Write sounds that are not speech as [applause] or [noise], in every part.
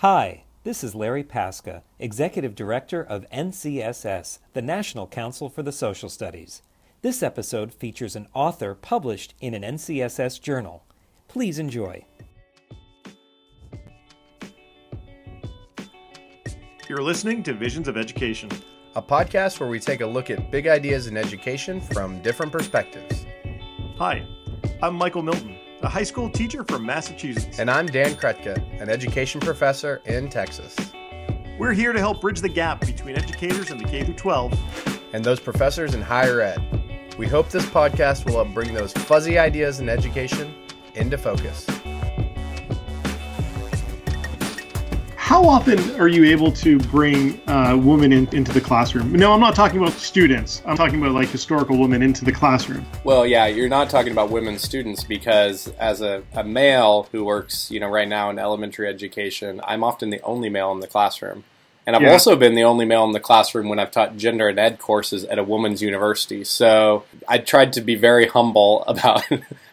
Hi, this is Larry Paska, Executive Director of NCSS, the National Council for the Social Studies. This episode features an author published in an NCSS journal. Please enjoy. You're listening to Visions of Education, a podcast where we take a look at big ideas in education from different perspectives. Hi, I'm Michael Milton, a high school teacher from Massachusetts. And I'm Dan Krutka, an education professor in Texas. We're here to help bridge the gap between educators in the K 12 and those professors in higher ed. We hope this podcast will help bring those fuzzy ideas in education into focus. How often are you able to bring uh, women in, into the classroom? No, I'm not talking about students. I'm talking about like historical women into the classroom. Well, yeah, you're not talking about women students because as a, a male who works, you know, right now in elementary education, I'm often the only male in the classroom. And I've yeah. also been the only male in the classroom when I've taught gender and ed courses at a women's university. So I tried to be very humble [laughs] about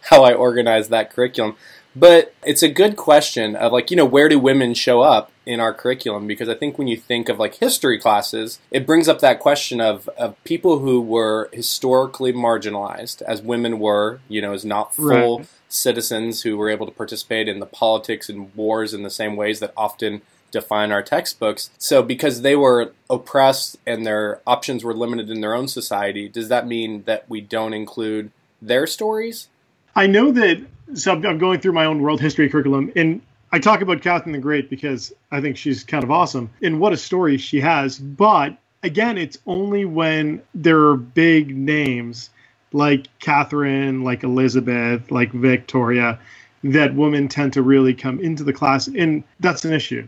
how I organized that curriculum. But it's a good question of like, you know, where do women show up in our curriculum? Because I think when you think of like history classes, it brings up that question of, of people who were historically marginalized, as women were, you know, as not full right. citizens who were able to participate in the politics and wars in the same ways that often define our textbooks. So, because they were oppressed and their options were limited in their own society, does that mean that we don't include their stories? I know that so I'm going through my own world history curriculum, and I talk about Catherine the Great because I think she's kind of awesome, and what a story she has. But again, it's only when there are big names like Catherine, like Elizabeth, like Victoria, that women tend to really come into the class, and that's an issue.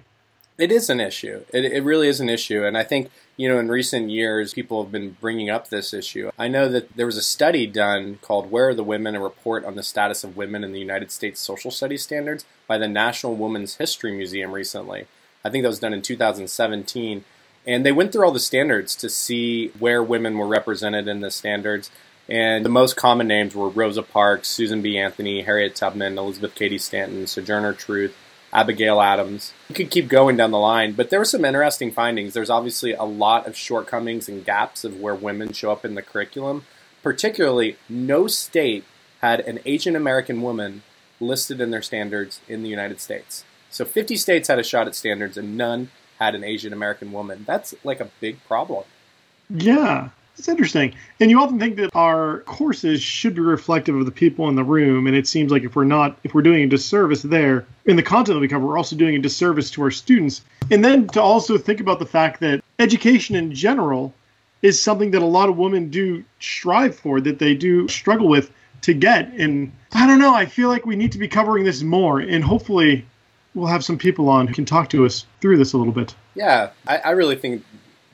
It is an issue. It, it really is an issue. And I think, you know, in recent years, people have been bringing up this issue. I know that there was a study done called Where Are the Women? A Report on the Status of Women in the United States Social Studies Standards by the National Women's History Museum recently. I think that was done in 2017. And they went through all the standards to see where women were represented in the standards. And the most common names were Rosa Parks, Susan B. Anthony, Harriet Tubman, Elizabeth Cady Stanton, Sojourner Truth, Abigail Adams. You could keep going down the line, but there were some interesting findings. There's obviously a lot of shortcomings and gaps of where women show up in the curriculum. Particularly, no state had an Asian American woman listed in their standards in the United States. So 50 states had a shot at standards and none had an Asian American woman. That's like a big problem. Yeah. It's interesting. And you often think that our courses should be reflective of the people in the room. And it seems like if we're not, if we're doing a disservice there in the content that we cover, we're also doing a disservice to our students. And then to also think about the fact that education in general is something that a lot of women do strive for, that they do struggle with to get. And I don't know, I feel like we need to be covering this more. And hopefully we'll have some people on who can talk to us through this a little bit. Yeah, I, I really think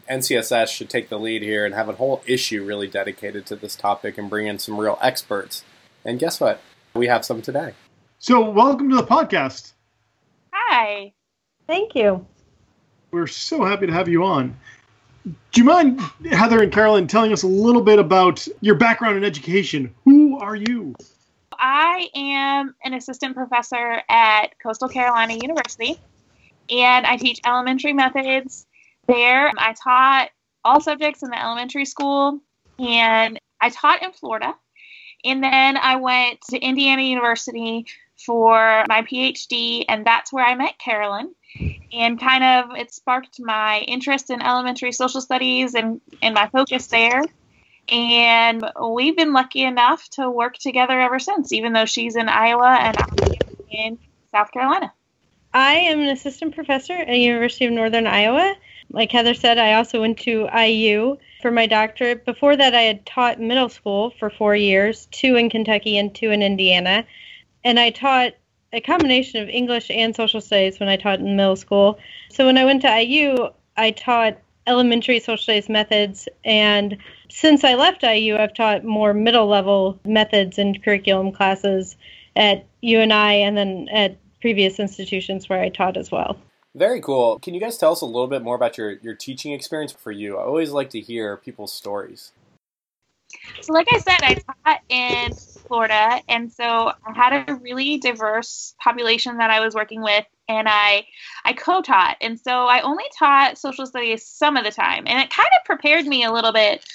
NCSS should take the lead here and have a whole issue really dedicated to this topic and bring in some real experts. And guess what? We have some today. So, welcome to the podcast. Hi. Thank you. We're so happy to have you on. Do you mind, Heather and Carolyn, telling us a little bit about your background in education? Who are you? I am an assistant professor at Coastal Carolina University, and I teach elementary methods there, I taught all subjects in the elementary school, and I taught in Florida. And then I went to Indiana University for my PhD, and that's where I met Carolyn. And kind of it sparked my interest in elementary social studies and, and my focus there. And we've been lucky enough to work together ever since, even though she's in Iowa and I'm in South Carolina. I am an assistant professor at the University of Northern Iowa, like Heather said, I also went to IU for my doctorate. Before that, I had taught middle school for four years, two in Kentucky and two in Indiana. And I taught a combination of English and social studies when I taught in middle school. So when I went to IU, I taught elementary social studies methods. And since I left IU, I've taught more middle level methods and curriculum classes at UNI and then at previous institutions where I taught as well. Very cool. Can you guys tell us a little bit more about your, your teaching experience for you? I always like to hear people's stories. So, like I said, I taught in Florida, and so I had a really diverse population that I was working with. and I I co-taught, and so I only taught social studies some of the time, and it kind of prepared me a little bit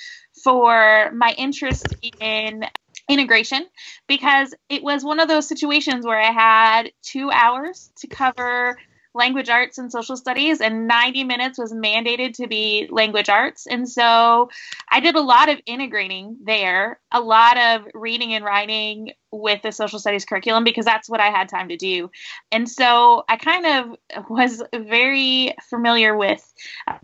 for my interest in integration because it was one of those situations where I had two hours to cover language arts and social studies, and 90 minutes was mandated to be language arts. And so I did a lot of integrating there, a lot of reading and writing with the social studies curriculum because that's what I had time to do. And so I kind of was very familiar with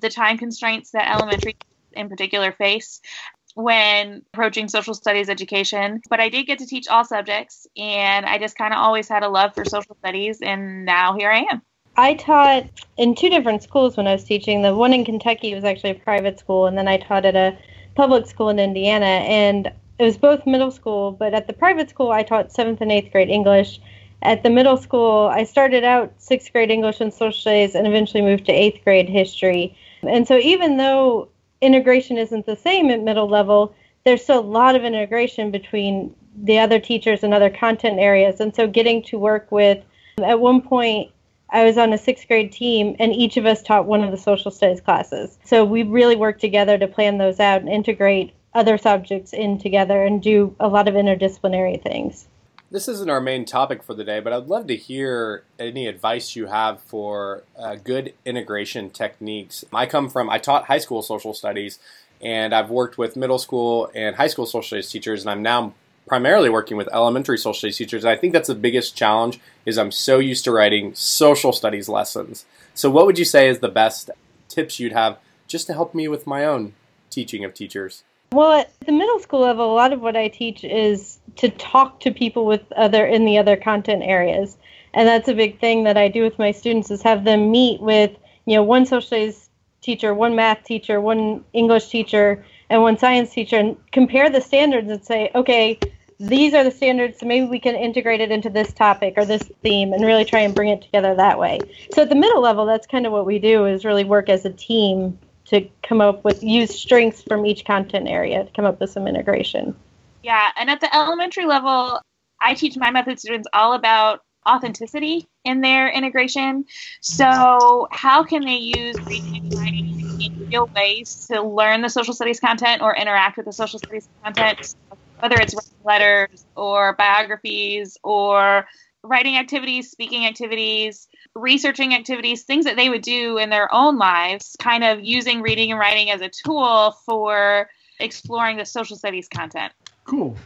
the time constraints that elementary in particular face when approaching social studies education. But I did get to teach all subjects, and I just kind of always had a love for social studies, and now here I am. I taught in two different schools when I was teaching. The one in Kentucky was actually a private school, and then I taught at a public school in Indiana. And it was both middle school, but at the private school, I taught seventh and eighth grade English. At the middle school, I started out sixth grade English and social studies and eventually moved to eighth grade history. And so, even though integration isn't the same at middle level, there's still a lot of integration between the other teachers and other content areas. And so, getting to work with, at one point, I was on a sixth grade team, and each of us taught one of the social studies classes. So we really worked together to plan those out and integrate other subjects in together and do a lot of interdisciplinary things. This isn't our main topic for the day, but I'd love to hear any advice you have for uh, good integration techniques. I come from, I taught high school social studies, and I've worked with middle school and high school social studies teachers, and I'm now primarily working with elementary social studies teachers. I think that's the biggest challenge is I'm so used to writing social studies lessons. So what would you say is the best tips you'd have just to help me with my own teaching of teachers? Well, at the middle school level, a lot of what I teach is to talk to people with other in the other content areas. And that's a big thing that I do with my students is have them meet with, you know, one social studies teacher, one math teacher, one English teacher, and one science teacher and compare the standards and say, okay, these are the standards, so maybe we can integrate it into this topic or this theme and really try and bring it together that way. So at the middle level, that's kind of what we do is really work as a team to come up with use strengths from each content area to come up with some integration. Yeah, and at the elementary level, I teach my method students all about authenticity in their integration. So, how can they use reading in real ways to learn the social studies content or interact with the social studies content? Whether it's letters or biographies or writing activities, speaking activities, researching activities, things that they would do in their own lives, kind of using reading and writing as a tool for exploring the social studies content. Cool.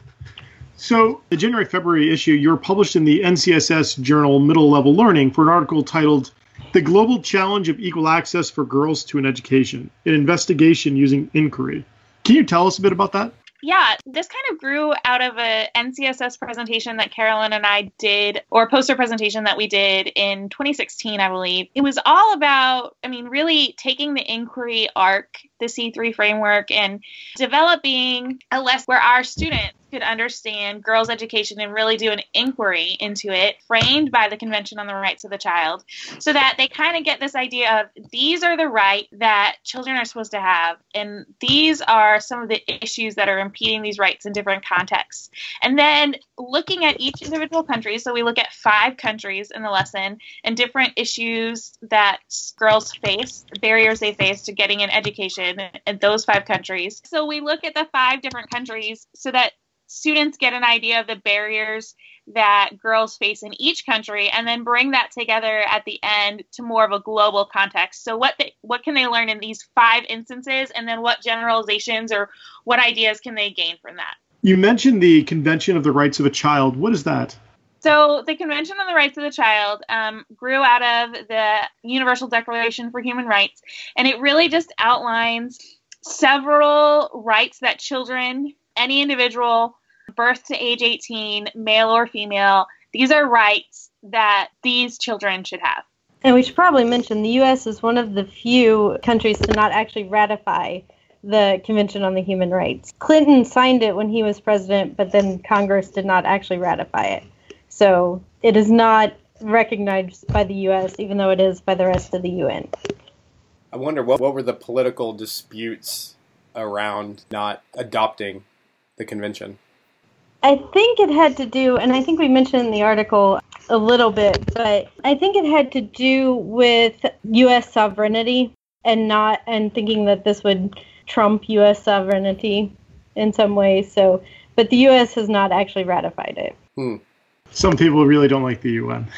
So, the January February issue, you were published in the NCSS journal Middle Level Learning for an article titled The Global Challenge of Equal Access for Girls to an Education An Investigation Using Inquiry. Can you tell us a bit about that? Yeah, this kind of grew out of a NCSS presentation that Carolyn and I did, or poster presentation that we did in 2016, I believe. It was all about, I mean, really taking the inquiry arc, the C3 framework, and developing a lesson where our students could understand girls' education and really do an inquiry into it, framed by the Convention on the Rights of the Child, so that they kind of get this idea of these are the right that children are supposed to have, and these are some of the issues that are impeding these rights in different contexts. And then looking at each individual country, so we look at five countries in the lesson and different issues that girls face, barriers they face to getting an education in those five countries. So we look at the five different countries so that students get an idea of the barriers that girls face in each country and then bring that together at the end to more of a global context. So what they, what can they learn in these five instances and then what generalizations or what ideas can they gain from that? You mentioned the convention of the rights of a child. What is that? So the Convention on the Rights of the Child um, grew out of the Universal Declaration for Human Rights, and it really just outlines several rights that children, any individual, birth to age 18, male or female, these are rights that these children should have. And we should probably mention the U.S. is one of the few countries to not actually ratify the Convention on the Human Rights. Clinton signed it when he was president, but then Congress did not actually ratify it. So it is not recognized by the U.S., even though it is by the rest of the UN. I wonder what, what were the political disputes around not adopting the convention? I think it had to do, and I think we mentioned in the article a little bit, but I think it had to do with U.S. sovereignty and not, and thinking that this would trump U.S. sovereignty in some way. So, but the U.S. has not actually ratified it. Hmm. Some people really don't like the UN.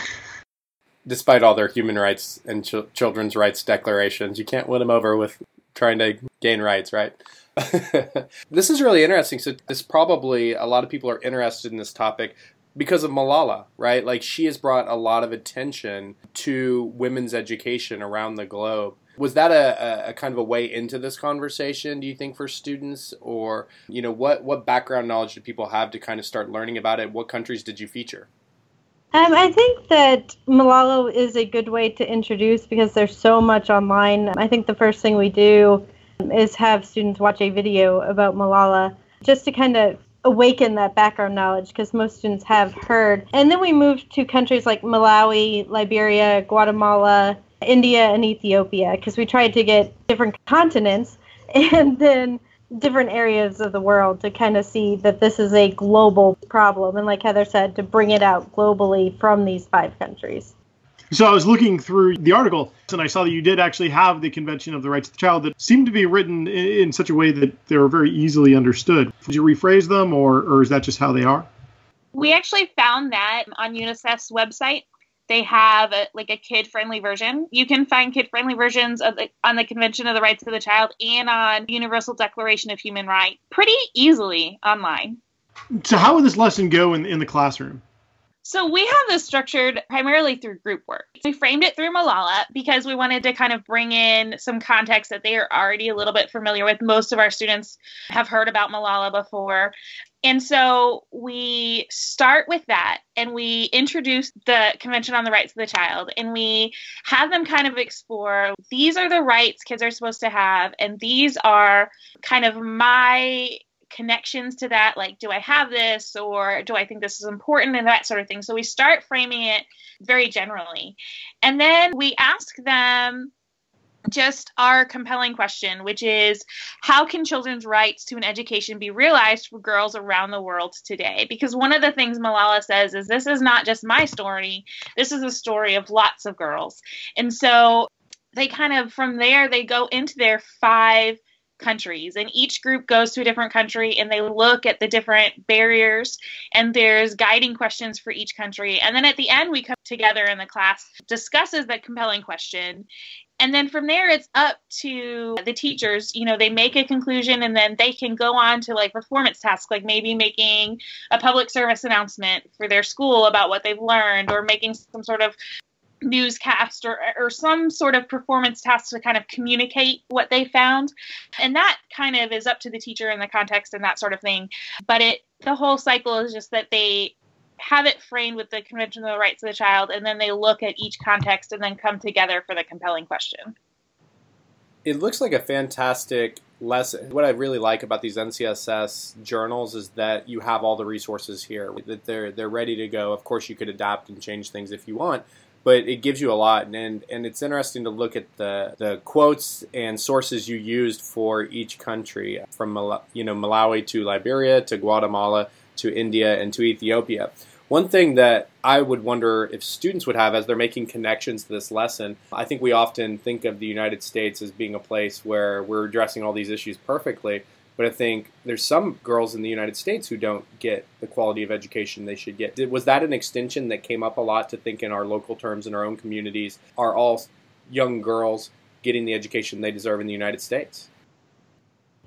Despite all their human rights and ch- children's rights declarations, you can't win them over with trying to gain rights, right? [laughs] this is really interesting. So, this probably a lot of people are interested in this topic because of Malala, right? Like, she has brought a lot of attention to women's education around the globe. Was that a, a, kind of a way into this conversation, do you think, for students? Or, you know, what, what background knowledge do people have to kind of start learning about it? What countries did you feature? Um, I think that Malala is a good way to introduce because there's so much online. I think the first thing we do is have students watch a video about Malala just to kind of awaken that background knowledge because most students have heard. And then we moved to countries like Malawi, Liberia, Guatemala, India, and Ethiopia because we tried to get different continents [laughs] and then different areas of the world to kind of see that this is a global problem. And like Heather said, to bring it out globally from these five countries. So I was looking through the article and I saw that you did actually have the Convention of the Rights of the Child that seemed to be written in such a way that they were very easily understood. Did you rephrase them or, or is that just how they are? We actually found that on UNICEF's website. They have a, like a kid-friendly version. You can find kid-friendly versions of the, on the Convention of the Rights of the Child and on Universal Declaration of Human Rights pretty easily online. So how would this lesson go in, in the classroom? So we have this structured primarily through group work. We framed it through Malala because we wanted to kind of bring in some context that they are already a little bit familiar with. Most of our students have heard about Malala before. And so we start with that and we introduce the Convention on the Rights of the Child and we have them kind of explore these are the rights kids are supposed to have, and these are kind of my connections to that like do i have this or do i think this is important and that sort of thing so we start framing it very generally and then we ask them just our compelling question, which is how can children's rights to an education be realized for girls around the world today? Because one of the things Malala says is this is not just my story, this is a story of lots of girls. And so they kind of, from there, they go into their five countries and each group goes to a different country and they look at the different barriers and there's guiding questions for each country. And then at the end we come together in the class discusses that compelling question. And then from there it's up to the teachers. You know they make a conclusion and then they can go on to like performance tasks like maybe making a public service announcement for their school about what they've learned or making some sort of newscast or, or some sort of performance task to kind of communicate what they found and that kind of is up to the teacher and the context and that sort of thing but it the whole cycle is just that they have it framed with the convention of the rights of the child and then they look at each context and then come together for the compelling question it looks like a fantastic lesson. What I really like about these NCSS journals is that you have all the resources here. That they're they're ready to go. Of course, you could adapt and change things if you want, but it gives you a lot and and it's interesting to look at the the quotes and sources you used for each country from you know Malawi to Liberia to Guatemala to India and to Ethiopia. One thing that I would wonder if students would have as they're making connections to this lesson, I think we often think of the United States as being a place where we're addressing all these issues perfectly, but I think there's some girls in the United States who don't get the quality of education they should get. Did, was that an extension that came up a lot to think in our local terms in our own communities? Are all young girls getting the education they deserve in the United States?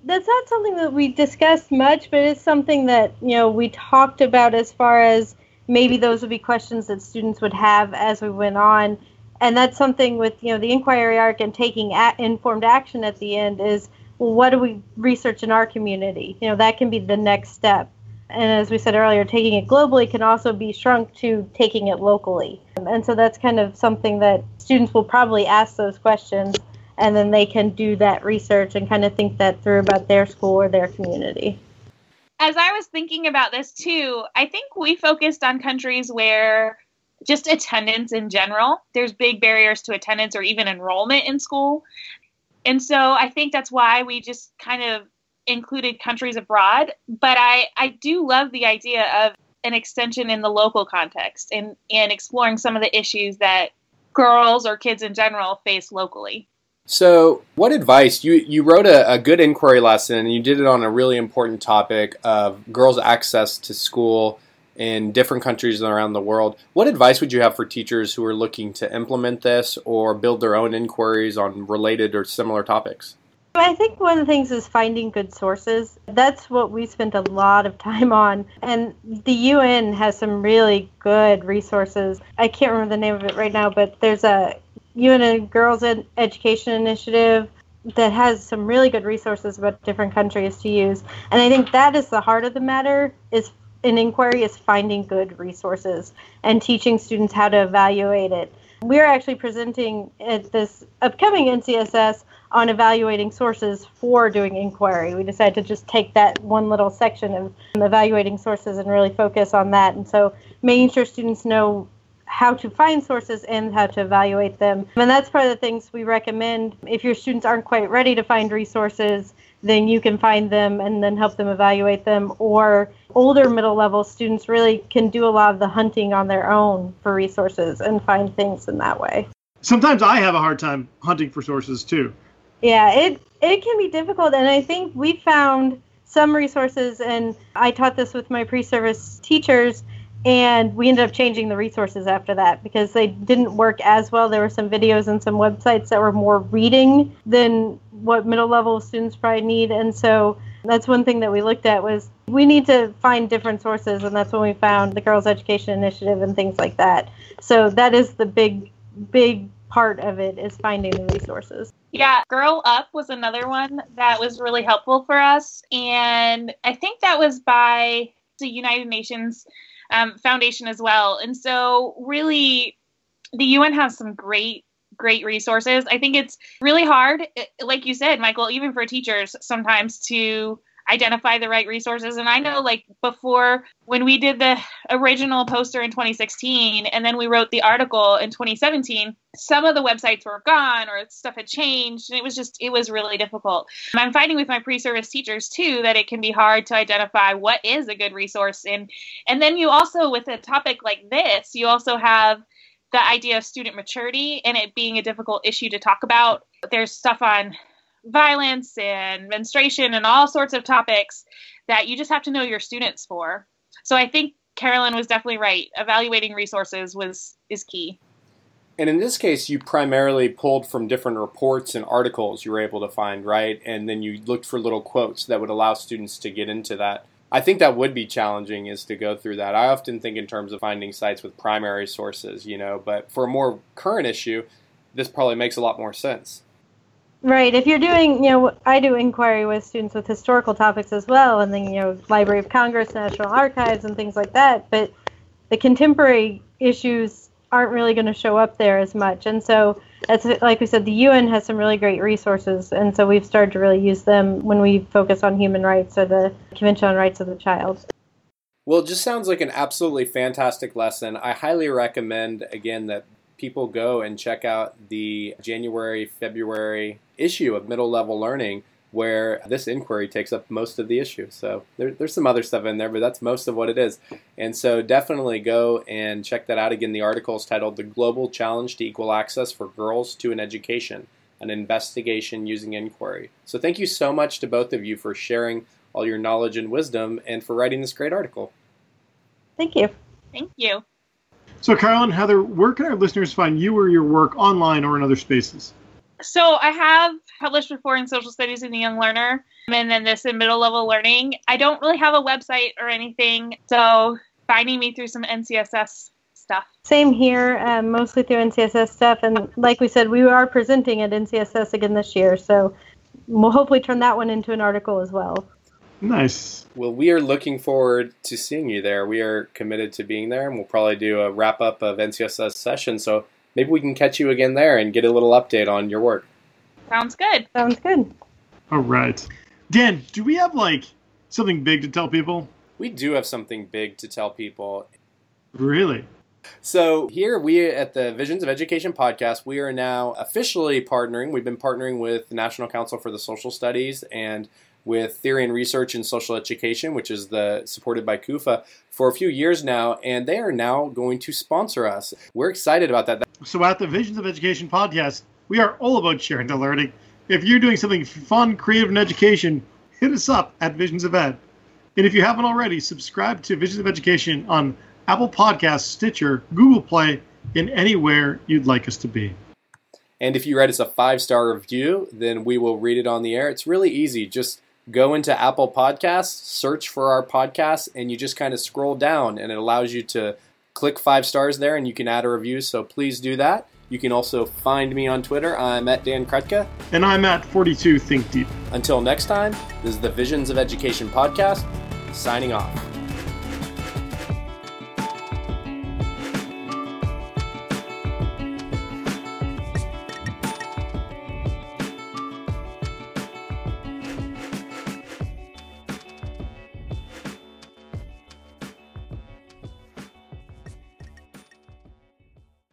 That's not something that we discussed much, but it's something that you know we talked about as far as maybe those would be questions that students would have as we went on, and that's something with you know the inquiry arc and taking informed action at the end is well, what do we research in our community? You know, that can be the next step. And as we said earlier, taking it globally can also be shrunk to taking it locally. And so that's kind of something that students will probably ask those questions and then they can do that research and kind of think that through about their school or their community. As I was thinking about this too, I think we focused on countries where just attendance in general, there's big barriers to attendance or even enrollment in school. And so I think that's why we just kind of included countries abroad, but I, I do love the idea of an extension in the local context and, and exploring some of the issues that girls or kids in general face locally. So, what advice you you wrote a, a, good inquiry lesson and you did it on a really important topic of girls' access to school in different countries around the world. What advice would you have for teachers who are looking to implement this or build their own inquiries on related or similar topics? I think one of the things is finding good sources. That's what we spent a lot of time on. And the UN has some really good resources. I can't remember the name of it right now, but there's a UN Girls Ed- Education Initiative that has some really good resources about different countries to use. And I think that is the heart of the matter is an inquiry is finding good resources and teaching students how to evaluate it. We're actually presenting at this upcoming NCSS on evaluating sources for doing inquiry. We decided to just take that one little section of evaluating sources and really focus on that. And so making sure students know how to find sources and how to evaluate them. And that's part of the things we recommend. If your students aren't quite ready to find resources, then you can find them and then help them evaluate them. Or older middle level students really can do a lot of the hunting on their own for resources and find things in that way. Sometimes I have a hard time hunting for sources too. Yeah, it it can be difficult, and I think we found some resources, and I taught this with my pre-service teachers, and we ended up changing the resources after that because they didn't work as well. There were some videos and some websites that were more reading than what middle level students probably need, and so that's one thing that we looked at was we need to find different sources, and that's when we found the Girls Education Initiative and things like that. So that is the big, big part of it is finding the resources. Yeah, Girl Up was another one that was really helpful for us. And I think that was by the United Nations um, Foundation as well. And so, really, the UN has some great great resources. I think it's really hard, like you said, Michael, even for teachers sometimes to identify the right resources. And I know, like, before when we did the original poster in 2016 and then we wrote the article in 2017, some of the websites were gone or stuff had changed. And it was just, it was really difficult. And I'm finding with my pre service teachers too that it can be hard to identify what is a good resource. And, and then you also, with a topic like this, you also have the idea of student maturity and it being a difficult issue to talk about. There's stuff on violence and menstruation and all sorts of topics that you just have to know your students for. So I think Carolyn was definitely right. Evaluating resources was is key. And in this case, you primarily pulled from different reports and articles you were able to find, right? And then you looked for little quotes that would allow students to get into that. I think that would be challenging is to go through that. I often think in terms of finding sites with primary sources, you know, but for a more current issue, this probably makes a lot more sense. Right. If you're doing, you know, I do inquiry with students with historical topics as well, and then, you know, Library of Congress, National Archives, and things like that. But the contemporary issues aren't really going to show up there as much. And so, as like we said, the UN has some really great resources, and so we've started to really use them when we focus on human rights or the Convention on Rights of the Child. Well, it just sounds like an absolutely fantastic lesson. I highly recommend, again, that people go and check out the January, February issue of Middle Level Learning, where this inquiry takes up most of the issue. So there, there's some other stuff in there, but that's most of what it is. And so definitely go and check that out. Again, the article is titled The Global Challenge to Equal Access for Girls to an Education An Investigation Using Inquiry. So thank you so much to both of you for sharing all your knowledge and wisdom and for writing this great article. Thank you. Thank you. So, Carolyn, Heather, where can our listeners find you or your work online or in other spaces? So, I have published before in social studies in the young learner and then this in middle level learning. I don't really have a website or anything. So, finding me through some NCSS stuff. Same here, um, mostly through NCSS stuff. And like we said, we are presenting at NCSS again this year. So, we'll hopefully turn that one into an article as well. Nice. Well, we are looking forward to seeing you there. We are committed to being there, and we'll probably do a wrap up of NCSS session. So maybe we can catch you again there and get a little update on your work. Sounds good. Sounds good. All right. Dan, do we have like something big to tell people? We do have something big to tell people. Really? So here we at the Visions of Education podcast, we are now officially partnering. We've been partnering with the National Council for the Social Studies and with Theory and Research in Social Education, which is the supported by CUFA, for a few years now, and they are now going to sponsor us. We're excited about that. So at the Visions of Education podcast, we are all about sharing the learning. If you're doing something fun, creative, and education, hit us up at Visions of Ed. And if you haven't already, subscribe to Visions of Education on Apple Podcasts, Stitcher, Google Play, and anywhere you'd like us to be. And if you write us a five star review, then we will read it on the air. It's really easy. Just go into Apple Podcasts, search for our podcast, and you just kind of scroll down, and it allows you to click five stars there, and you can add a review. So please do that. You can also find me on Twitter. I'm at Dan Krutka. And I'm at 42 Think Deep. Until next time, this is the Visions of Education podcast, signing off.